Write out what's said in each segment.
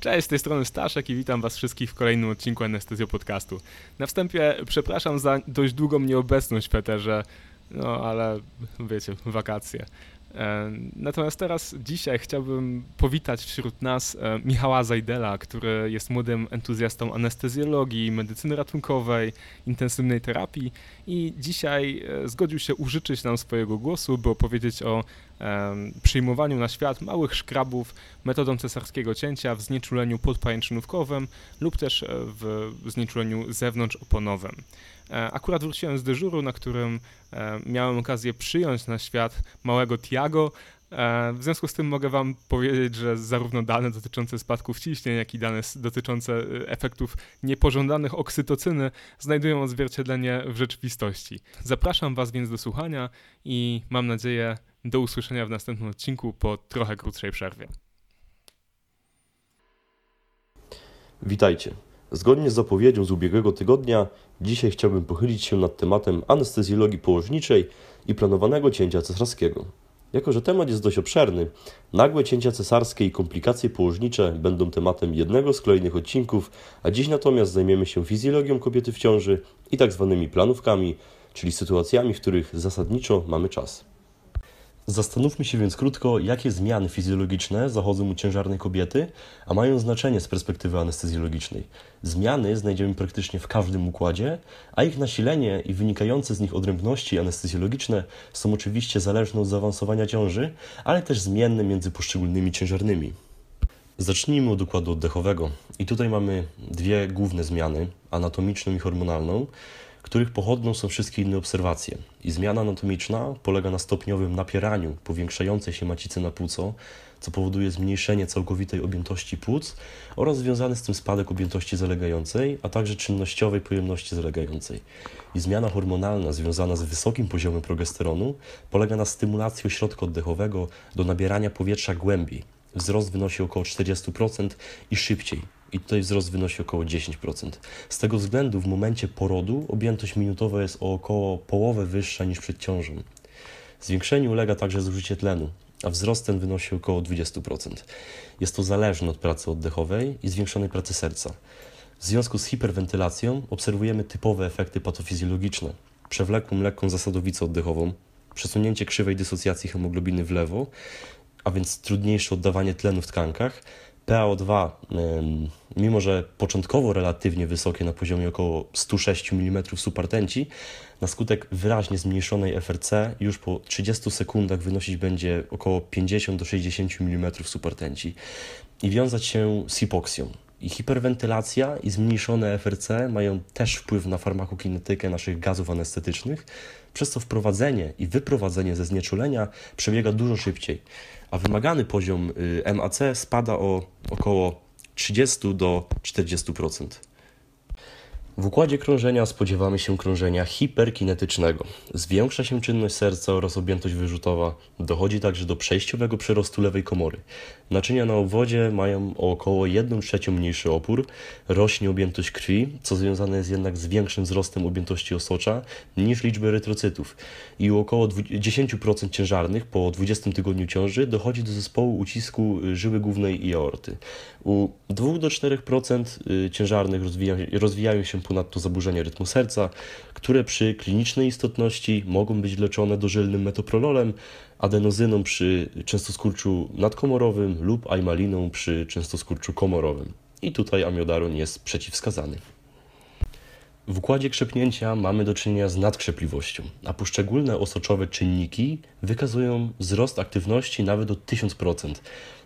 Cześć, z tej strony Staszek i witam Was wszystkich w kolejnym odcinku Anestezjo Podcastu. Na wstępie przepraszam za dość długą nieobecność w Peterze, no ale wiecie, wakacje. E, natomiast teraz, dzisiaj chciałbym powitać wśród nas e, Michała Zajdela, który jest młodym entuzjastą anestezjologii, medycyny ratunkowej, intensywnej terapii i dzisiaj e, zgodził się użyczyć nam swojego głosu, by opowiedzieć o przyjmowaniu na świat małych szkrabów metodą cesarskiego cięcia w znieczuleniu podpajęczynówkowym lub też w znieczuleniu zewnątrzoponowym. E, akurat wróciłem z dyżuru, na którym e, miałem okazję przyjąć na świat małego Tiago. E, w związku z tym mogę Wam powiedzieć, że zarówno dane dotyczące spadków ciśnień, jak i dane dotyczące efektów niepożądanych oksytocyny znajdują odzwierciedlenie w rzeczywistości. Zapraszam Was więc do słuchania i mam nadzieję do usłyszenia w następnym odcinku po trochę krótszej przerwie. Witajcie. Zgodnie z zapowiedzią z ubiegłego tygodnia, dzisiaj chciałbym pochylić się nad tematem anestezjologii położniczej i planowanego cięcia cesarskiego. Jako, że temat jest dość obszerny, nagłe cięcia cesarskie i komplikacje położnicze będą tematem jednego z kolejnych odcinków, a dziś natomiast zajmiemy się fizjologią kobiety w ciąży i tak zwanymi planówkami, czyli sytuacjami, w których zasadniczo mamy czas. Zastanówmy się więc krótko, jakie zmiany fizjologiczne zachodzą u ciężarnej kobiety, a mają znaczenie z perspektywy anestezjologicznej. Zmiany znajdziemy praktycznie w każdym układzie, a ich nasilenie i wynikające z nich odrębności anestezjologiczne są oczywiście zależne od zaawansowania ciąży, ale też zmienne między poszczególnymi ciężarnymi. Zacznijmy od układu oddechowego. I tutaj mamy dwie główne zmiany, anatomiczną i hormonalną których pochodną są wszystkie inne obserwacje. I zmiana anatomiczna polega na stopniowym napieraniu powiększającej się macicy na płuco, co powoduje zmniejszenie całkowitej objętości płuc oraz związany z tym spadek objętości zalegającej, a także czynnościowej pojemności zalegającej. I zmiana hormonalna związana z wysokim poziomem progesteronu polega na stymulacji ośrodka oddechowego do nabierania powietrza głębiej. Wzrost wynosi około 40% i szybciej, i tutaj wzrost wynosi około 10%. Z tego względu w momencie porodu objętość minutowa jest o około połowę wyższa niż przed ciążą. Zwiększeniu ulega także zużycie tlenu, a wzrost ten wynosi około 20%. Jest to zależne od pracy oddechowej i zwiększonej pracy serca. W związku z hiperwentylacją obserwujemy typowe efekty patofizjologiczne. Przewlekłą lekką zasadowicę oddechową, przesunięcie krzywej dysocjacji hemoglobiny w lewo, a więc trudniejsze oddawanie tlenu w tkankach, PaO2, mimo że początkowo relatywnie wysokie na poziomie około 106 mm supartenci, na skutek wyraźnie zmniejszonej FRC już po 30 sekundach wynosić będzie około 50 do 60 mm supartenci i wiązać się z hipoksją. I hiperwentylacja i zmniejszone FRC mają też wpływ na farmakokinetykę naszych gazów anestetycznych, przez co wprowadzenie i wyprowadzenie ze znieczulenia przebiega dużo szybciej a wymagany poziom y, MAC spada o około 30 do 40%. W układzie krążenia spodziewamy się krążenia hiperkinetycznego. Zwiększa się czynność serca oraz objętość wyrzutowa. Dochodzi także do przejściowego przerostu lewej komory. Naczynia na obwodzie mają o około 1 trzecią mniejszy opór. Rośnie objętość krwi, co związane jest jednak z większym wzrostem objętości osocza niż liczby erytrocytów. I u około 10% ciężarnych po 20 tygodniu ciąży dochodzi do zespołu ucisku żyły głównej i aorty. U 2 do 4% y, ciężarnych rozwija, rozwijają się ponadto zaburzenia rytmu serca, które przy klinicznej istotności mogą być leczone dożylnym metoprololem, adenozyną przy częstoskurczu nadkomorowym lub aimaliną przy częstoskurczu komorowym. I tutaj amiodaron jest przeciwwskazany. W układzie krzepnięcia mamy do czynienia z nadkrzepliwością, a poszczególne osoczowe czynniki wykazują wzrost aktywności nawet o 1000%.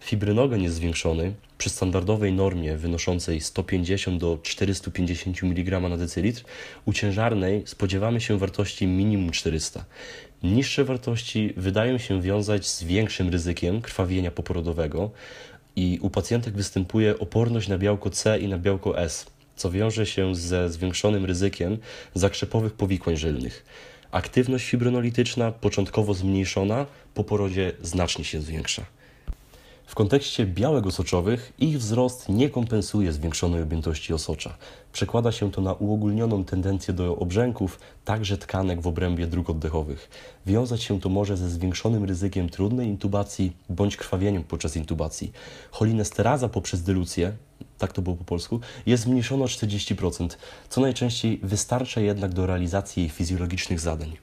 Fibrynogen jest zwiększony przy standardowej normie wynoszącej 150 do 450 mg na decylitr. U ciężarnej spodziewamy się wartości minimum 400. Niższe wartości wydają się wiązać z większym ryzykiem krwawienia poporodowego i u pacjentek występuje oporność na białko C i na białko S, co wiąże się ze zwiększonym ryzykiem zakrzepowych powikłań żylnych. Aktywność fibronolityczna początkowo zmniejszona, po porodzie znacznie się zwiększa. W kontekście białek osoczowych ich wzrost nie kompensuje zwiększonej objętości osocza. Przekłada się to na uogólnioną tendencję do obrzęków, także tkanek w obrębie dróg oddechowych. Wiązać się to może ze zwiększonym ryzykiem trudnej intubacji bądź krwawieniem podczas intubacji. Cholinesteraza poprzez dylucję, tak to było po polsku, jest zmniejszona o 40%, co najczęściej wystarcza jednak do realizacji jej fizjologicznych zadań.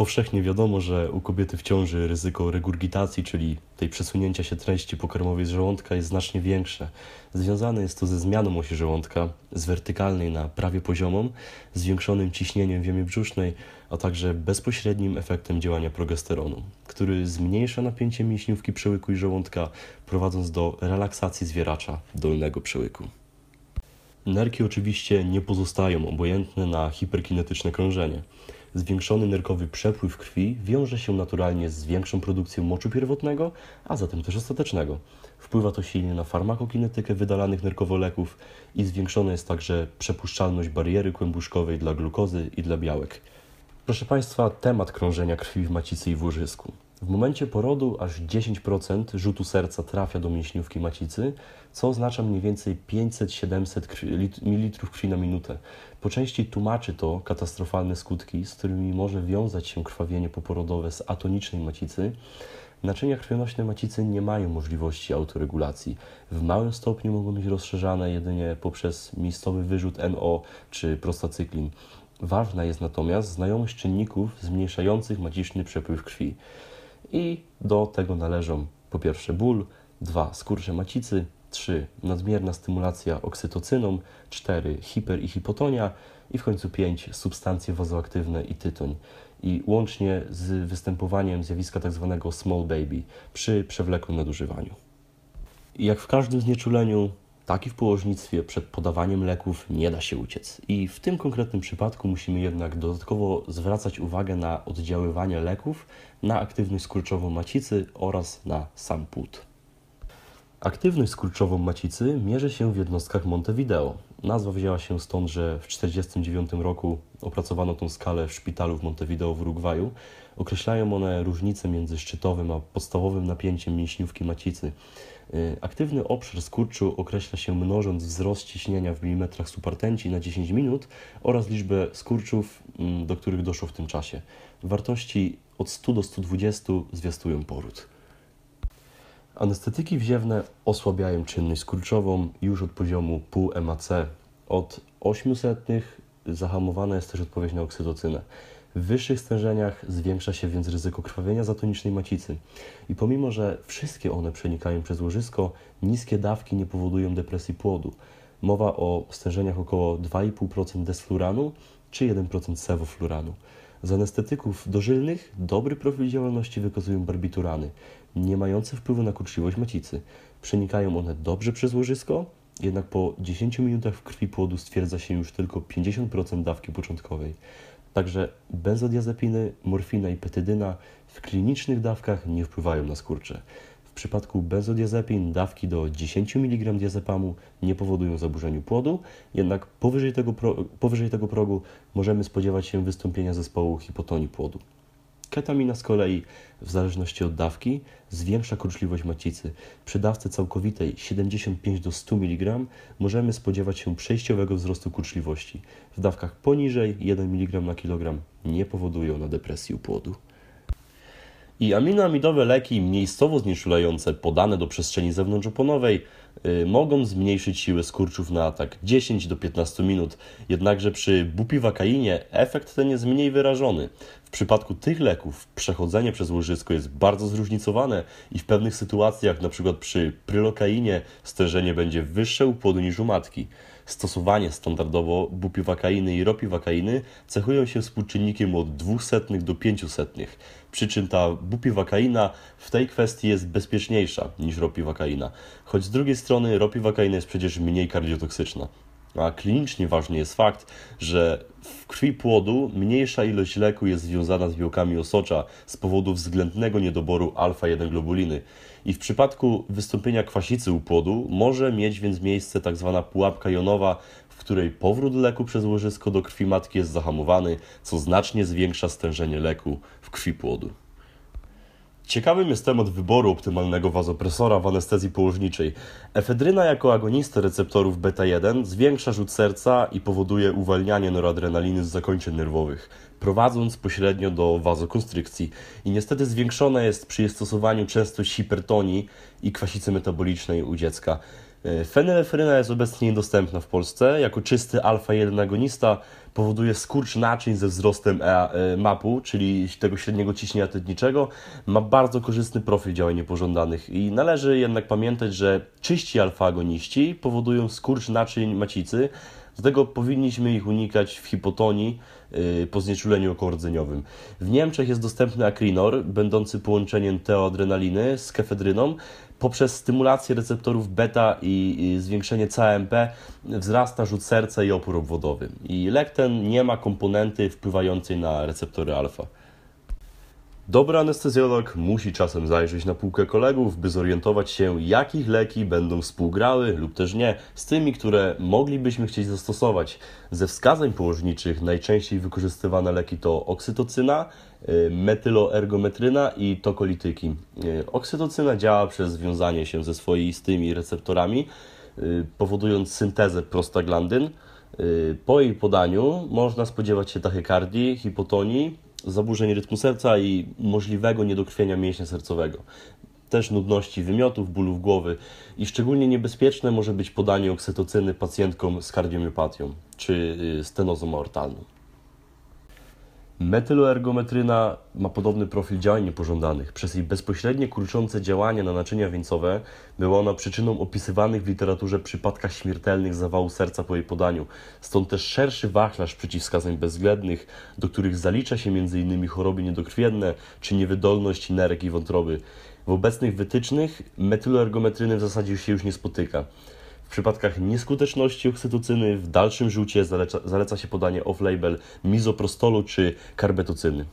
Powszechnie wiadomo, że u kobiety w ciąży ryzyko regurgitacji, czyli tej przesunięcia się treści pokarmowej z żołądka jest znacznie większe. Związane jest to ze zmianą osi żołądka z wertykalnej na prawie poziomą, zwiększonym ciśnieniem w jamie brzusznej, a także bezpośrednim efektem działania progesteronu, który zmniejsza napięcie mięśniówki przełyku i żołądka, prowadząc do relaksacji zwieracza dolnego przełyku. Nerki oczywiście nie pozostają obojętne na hiperkinetyczne krążenie. Zwiększony nerkowy przepływ krwi wiąże się naturalnie z większą produkcją moczu pierwotnego, a zatem też ostatecznego. Wpływa to silnie na farmakokinetykę wydalanych nerkowoleków i zwiększona jest także przepuszczalność bariery kłębuszkowej dla glukozy i dla białek. Proszę Państwa, temat krążenia krwi w macicy i w łożysku. W momencie porodu aż 10% rzutu serca trafia do mięśniówki macicy, co oznacza mniej więcej 500-700 ml krwi na minutę. Po części tłumaczy to katastrofalne skutki, z którymi może wiązać się krwawienie poporodowe z atonicznej macicy. Naczynia krwionośne macicy nie mają możliwości autoregulacji. W małym stopniu mogą być rozszerzane jedynie poprzez miejscowy wyrzut NO czy prostacyklin. Ważna jest natomiast znajomość czynników zmniejszających maciczny przepływ krwi. I do tego należą po pierwsze ból, dwa skurcze macicy, 3. Nadmierna stymulacja oksytocyną, 4. Hiper i hipotonia i w końcu 5. Substancje wazoaktywne i tytoń. I łącznie z występowaniem zjawiska tzw. Tak small baby przy przewlekłym nadużywaniu. I jak w każdym znieczuleniu, tak i w położnictwie przed podawaniem leków nie da się uciec. I w tym konkretnym przypadku musimy jednak dodatkowo zwracać uwagę na oddziaływanie leków na aktywność skurczową macicy oraz na sam płód. Aktywność skurczową macicy mierzy się w jednostkach Montevideo. Nazwa wzięła się stąd, że w 1949 roku opracowano tą skalę w szpitalu w Montevideo w Urugwaju. Określają one różnicę między szczytowym a podstawowym napięciem mięśniówki macicy. Y, aktywny obszar skurczu określa się mnożąc wzrost ciśnienia w milimetrach supertenci na 10 minut oraz liczbę skurczów, mm, do których doszło w tym czasie. Wartości od 100 do 120 zwiastują poród. Anestetyki wziewne osłabiają czynność skurczową już od poziomu pół MAC. Od 800 zahamowana jest też odpowiedź na oksytocynę. W wyższych stężeniach zwiększa się więc ryzyko krwawienia zatonicznej macicy. I pomimo, że wszystkie one przenikają przez łożysko, niskie dawki nie powodują depresji płodu. Mowa o stężeniach około 2,5% desfluranu czy 1% sewofluranu. Z anestetyków dożylnych dobry profil działalności wykazują barbiturany, nie mające wpływu na kurczliwość macicy. Przenikają one dobrze przez łożysko, jednak po 10 minutach w krwi płodu stwierdza się już tylko 50% dawki początkowej. Także benzodiazepiny, morfina i petydyna w klinicznych dawkach nie wpływają na skurcze. W przypadku benzodiazepin dawki do 10 mg diazepamu nie powodują zaburzenia płodu, jednak powyżej tego, powyżej tego progu możemy spodziewać się wystąpienia zespołu hipotonii płodu. Ketamina z kolei, w zależności od dawki, zwiększa kurczliwość macicy. Przy dawce całkowitej 75 do 100 mg możemy spodziewać się przejściowego wzrostu kurczliwości. W dawkach poniżej 1 mg na kilogram nie powodują na depresji u płodu. I aminoamidowe leki miejscowo znieczulające podane do przestrzeni zewnątrzoponowej y, mogą zmniejszyć siłę skurczów na atak 10 do 15 minut, jednakże przy bupiwakainie efekt ten jest mniej wyrażony. W przypadku tych leków przechodzenie przez łożysko jest bardzo zróżnicowane i w pewnych sytuacjach, np. przy prylokainie, stężenie będzie wyższe u płodu niż u matki. Stosowanie standardowo bupiwakainy i ropiwakainy cechują się współczynnikiem od 200 do 500. Przy czym ta bupiwakaina w tej kwestii jest bezpieczniejsza niż ropiwakaina, choć z drugiej strony ropiwakaina jest przecież mniej kardiotoksyczna. A klinicznie ważny jest fakt, że w krwi płodu mniejsza ilość leku jest związana z białkami osocza z powodu względnego niedoboru alfa-1 globuliny. I w przypadku wystąpienia kwasicy u płodu może mieć więc miejsce tzw. Tak pułapka jonowa, w której powrót leku przez łożysko do krwi matki jest zahamowany, co znacznie zwiększa stężenie leku w krwi płodu. Ciekawym jest temat wyboru optymalnego wazopresora w anestezji położniczej. Efedryna jako agonista receptorów beta-1 zwiększa rzut serca i powoduje uwalnianie noradrenaliny z zakończeń nerwowych, prowadząc pośrednio do wazokonstrykcji. I niestety zwiększona jest przy stosowaniu częstość hipertonii i kwasicy metabolicznej u dziecka. E, Fenylefryna jest obecnie niedostępna w Polsce. Jako czysty alfa-1 agonista powoduje skurcz naczyń ze wzrostem e, e, MAP-u, czyli tego średniego ciśnienia tętniczego. Ma bardzo korzystny profil działań niepożądanych i należy jednak pamiętać, że czyści alfa-agoniści powodują skurcz naczyń macicy, Dlatego powinniśmy ich unikać w hipotonii po znieczuleniu okołoordzeniowym. W Niemczech jest dostępny akrinor, będący połączeniem teoadrenaliny z kefedryną, poprzez stymulację receptorów beta i, zwiększenie CAMP wzrasta rzut serca i opór obwodowy. I lek ten nie ma komponenty wpływającej na receptory alfa. Dobry anestezjolog musi czasem zajrzeć na półkę kolegów, by zorientować się, jakich leki będą współgrały lub też nie z tymi, które moglibyśmy chcieć zastosować. Ze wskazań położniczych najczęściej wykorzystywane leki to oksytocyna, y, metyloergometryna i tokolityki. Y, oksytocyna działa przez związanie się ze swoistymi receptorami, y, powodując syntezę prostaglandyn. Po jej podaniu można spodziewać się tachykardii, hipotonii, zaburzeń rytmu serca i możliwego niedokrwienia mięśnia sercowego. Też nudności wymiotów, bólów głowy i szczególnie niebezpieczne może być podanie oksytocyny pacjentkom z kardiomiopatią czy y, stenozą aortalną. Metyloergometryna ma podobny profil działań niepożądanych. Przez jej bezpośrednie kurczące działanie na naczynia wieńcowe była ona przyczyną opisywanych w literaturze przypadkach śmiertelnych zawału serca po jej podaniu. Stąd też szerszy wachlarz przeciwwskazań bezwzględnych, do których zalicza się m.in. choroby niedokrwienne czy niewydolność nerek i wątroby. W obecnych wytycznych metyloergometryny w zasadzie się już nie spotyka. W przypadkach nieskuteczności oksytocyny w dalszym rzucie zaleca, zaleca się podanie off-label mizoprostolu czy karbetocyny.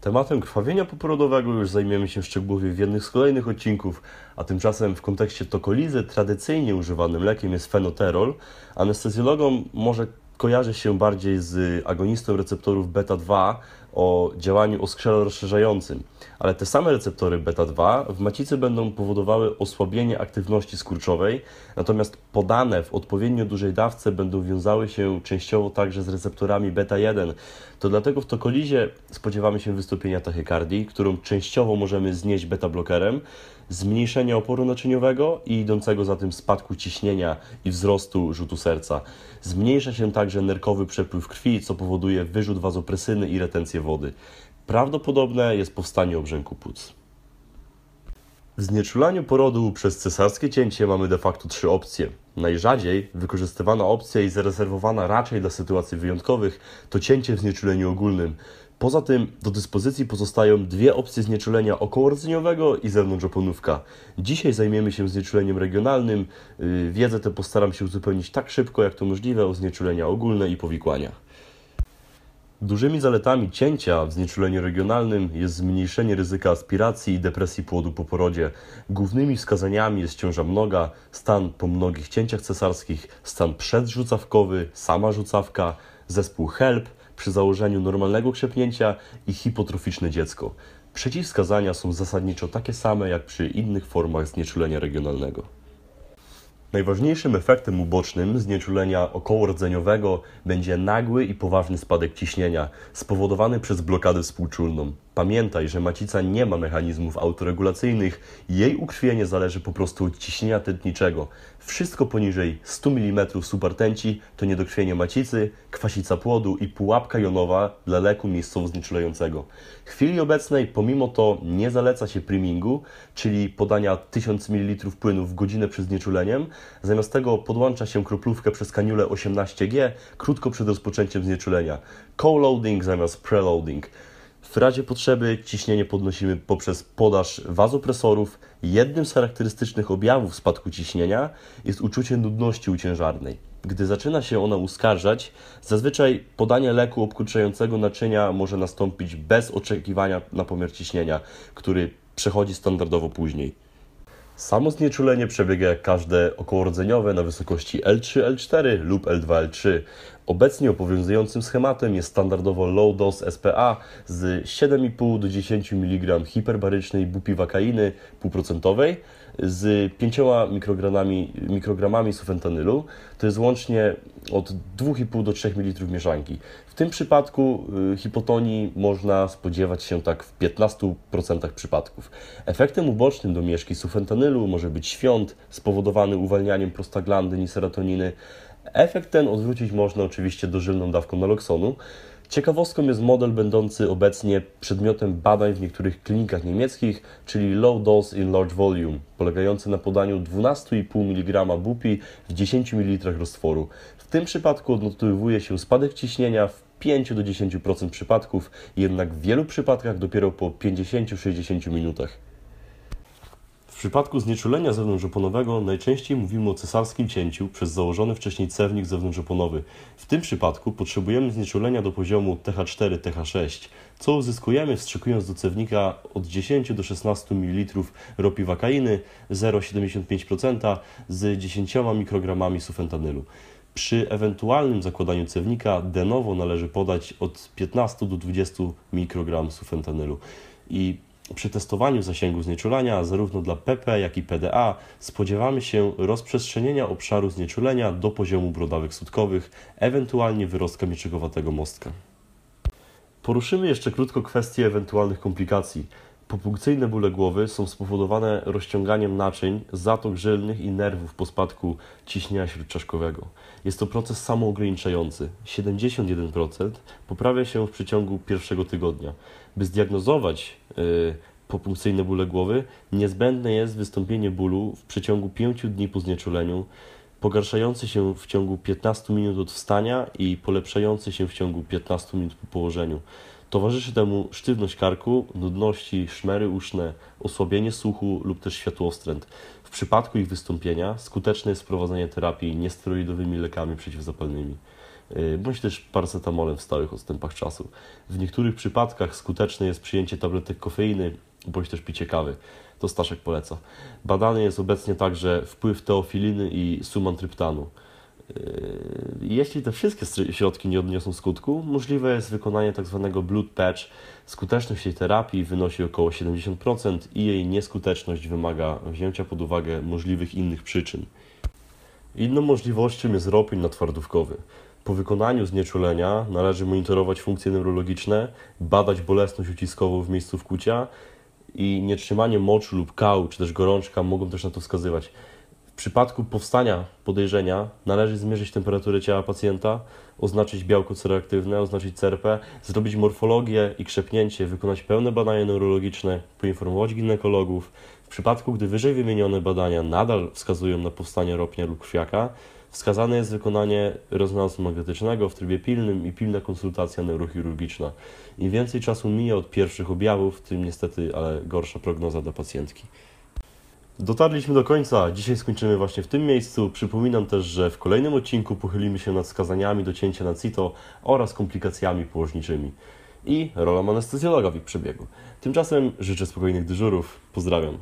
Tematem krwawienia poporodowego już zajmiemy się szczegółowo w jednym z kolejnych odcinków, a tymczasem w kontekście tokolizy tradycyjnie używanym lekiem jest fenoterol. Anestezjologom może kojarzy się bardziej z agonistą receptorów beta-2 o działaniu oskrzelo rozszerzającym, ale te same receptory beta-2 w macicy będą powodowały osłabienie aktywności skurczowej, natomiast podane w odpowiednio dużej dawce będą wiązały się częściowo także z receptorami beta-1. To dlatego w tokolizie spodziewamy się wystąpienia tachykardii, którą częściowo możemy znieść beta-blokerem, zmniejszenia oporu naczyniowego i idącego za tym spadku ciśnienia i wzrostu rzutu serca. Zmniejsza się także nerkowy przepływ krwi, co powoduje wyrzut wazopresyny i retencję wody. Prawdopodobne jest powstanie obrzęku płuc. W znieczulaniu porodu przez cesarskie cięcie mamy de facto trzy opcje. Najrzadziej wykorzystywana opcja i zarezerwowana raczej dla sytuacji wyjątkowych to cięcie w znieczuleniu ogólnym. Poza tym do dyspozycji pozostają dwie opcje znieczulenia okołorodzeniowego i zewnątrzoponówka. Dzisiaj zajmiemy się znieczuleniem regionalnym. Yy, wiedzę tę postaram się uzupełnić tak szybko jak to możliwe o znieczulenia ogólne i powikłania. Dużymi zaletami cięcia w znieczuleniu regionalnym jest zmniejszenie ryzyka aspiracji i depresji płodu po porodzie. Głównymi wskazaniami jest ciąża mnoga, stan po mnogich cięciach cesarskich, stan przedrzucawkowy, sama rzucawka, zespół HELP, przy założeniu normalnego krzepnięcia i hipotroficzne dziecko. Przeciwwskazania są zasadniczo takie same jak przy innych formach znieczulenia regionalnego. Najważniejszym efektem ubocznym znieczulenia okołorodzeniowego będzie nagły i poważny spadek ciśnienia spowodowany przez blokadę współczulną. Pamiętaj, że macica nie ma mechanizmów autoregulacyjnych, jej ukrwienie zależy po prostu od ciśnienia tętniczego. Wszystko poniżej 100 mm subartenci to niedokrwienie macicy, kwasica płodu i pułapka jonowa dla leku miejscowo znieczulającego. W chwili obecnej pomimo to nie zaleca się primingu, czyli podania 1000 ml płynu w godzinę przed znieczuleniem. Zamiast tego podłącza się kroplówkę przez kaniulę 18G krótko przed rozpoczęciem znieczulenia. Co-loading zamiast preloading. W razie potrzeby ciśnienie podnosimy poprzez podaż wazopresorów. Jednym z charakterystycznych objawów spadku ciśnienia jest uczucie nudności uciężarnej. Gdy zaczyna się ona uskarżać, zazwyczaj podanie leku obkurczającego naczynia może nastąpić bez oczekiwania na pomiar ciśnienia, który przechodzi standardowo później. Samo znieczulenie przebiega jak każde okołorodzeniowe na wysokości L3, L4 lub L2, L3. Obecnie obowiązującym schematem jest standardowo low dose SPA z 7,5 do 10 mg hiperbarycznej bupivakainy półprocentowej z 5 mikrogramami, mikrogramami sufentanylu. To jest łącznie od 2,5 do 3 ml mieszanki. W tym przypadku y, hipotonii można spodziewać się tak w 15% przypadków. Efektem ubocznym domieszki sufentanylu może być świąt spowodowany uwalnianiem prostaglandyn i serotoniny, Efekt ten odwrócić można oczywiście dożylną dawką naloksonu. Ciekawostką jest model będący obecnie przedmiotem badań w niektórych klinikach niemieckich, czyli Low Dose in Large Volume, polegający na podaniu 12,5 mg bupi w 10 ml roztworu. W tym przypadku odnotowuje się spadek ciśnienia w 5 do 10% przypadków, jednak w wielu przypadkach dopiero po 50-60 minutach. W przypadku znieczulenia zewnątrzoponowego najczęściej mówimy o cesarskim cięciu przez założony wcześniej cewnik zewnątrzoponowy. W tym przypadku potrzebujemy znieczulenia do poziomu TH4-TH6, co uzyskujemy wstrzykując do cewnika od 10 do 16 ml ropiwakainy 0,75% z 10 mikrogramami sufentanylu. Przy ewentualnym zakładaniu cewnika de novo należy podać od 15 do 20 mikrogramów sufentanylu. I przy testowaniu zasięgu znieczulania zarówno dla PP, jak i PDA spodziewamy się rozprzestrzenienia obszaru znieczulenia do poziomu brodawych sutkowych, ewentualnie wyrostka mieczykowatego mostka. Poruszymy jeszcze krótko kwestię ewentualnych komplikacji. Popunkcyjne bóle głowy są spowodowane rozciąganiem naczyń, zatok żylnych i nerwów po spadku ciśnienia śródczaszkowego. Jest to proces samoograniczający. 71% poprawia się w przeciągu pierwszego tygodnia. By zdiagnozować popunkcyjne bóle głowy, niezbędne jest wystąpienie bólu w przeciągu 5 dni po znieczuleniu, pogarszający się w ciągu 15 minut od wstania i polepszający się w ciągu 15 minut po położeniu. Towarzyszy temu sztywność karku, nudności, szmery uszne, osłabienie słuchu lub też światłowstręt. W przypadku ich wystąpienia skuteczne jest wprowadzenie terapii niesteroidowymi lekami przeciwzapalnymi y, bądź też paracetamolem w stałych odstępach czasu. W niektórych przypadkach skuteczne jest przyjęcie tabletek kofeiny bądź też picie kawy. To Staszek poleca. Badany jest obecnie także wpływ teofiliny i sumantryptanu. Yy, jeśli te wszystkie środki nie odniosą skutku, możliwe jest wykonanie tzw. Tak blood patch. Skuteczność tej terapii wynosi około 70% i jej nieskuteczność wymaga wzięcia pod uwagę możliwych innych przyczyn. Inną możliwością jest ropin natwardówkowy. Po wykonaniu znieczulenia należy monitorować funkcje neurologiczne, badać bolesność uciskową w miejscu wkucia i nietrzymanie moczu lub kału, czy też gorączka mogą też na to wskazywać. W przypadku powstania podejrzenia należy zmierzyć temperaturę ciała pacjenta, oznaczyć białko cereaktywne, oznaczyć CRP, zrobić morfologię i krzepnięcie, wykonać pełne badania neurologiczne, poinformować ginekologów. W przypadku, gdy wyżej wymienione badania nadal wskazują na powstanie ropnia lub krwiaka, wskazane jest wykonanie rezonansu magnetycznego w trybie pilnym i pilna konsultacja neurochirurgiczna. Im więcej czasu mija od pierwszych objawów, tym niestety, ale gorsza prognoza dla pacjentki. Dotarliśmy do końca. Dzisiaj skończymy właśnie w tym miejscu. Przypominam też, że w kolejnym odcinku pochylimy się nad wskazaniami do cięcia na CITO oraz komplikacjami położniczymi i rolą anestezjologa w ich przebiegu. Tymczasem życzę spokojnych dyżurów. Pozdrawiam.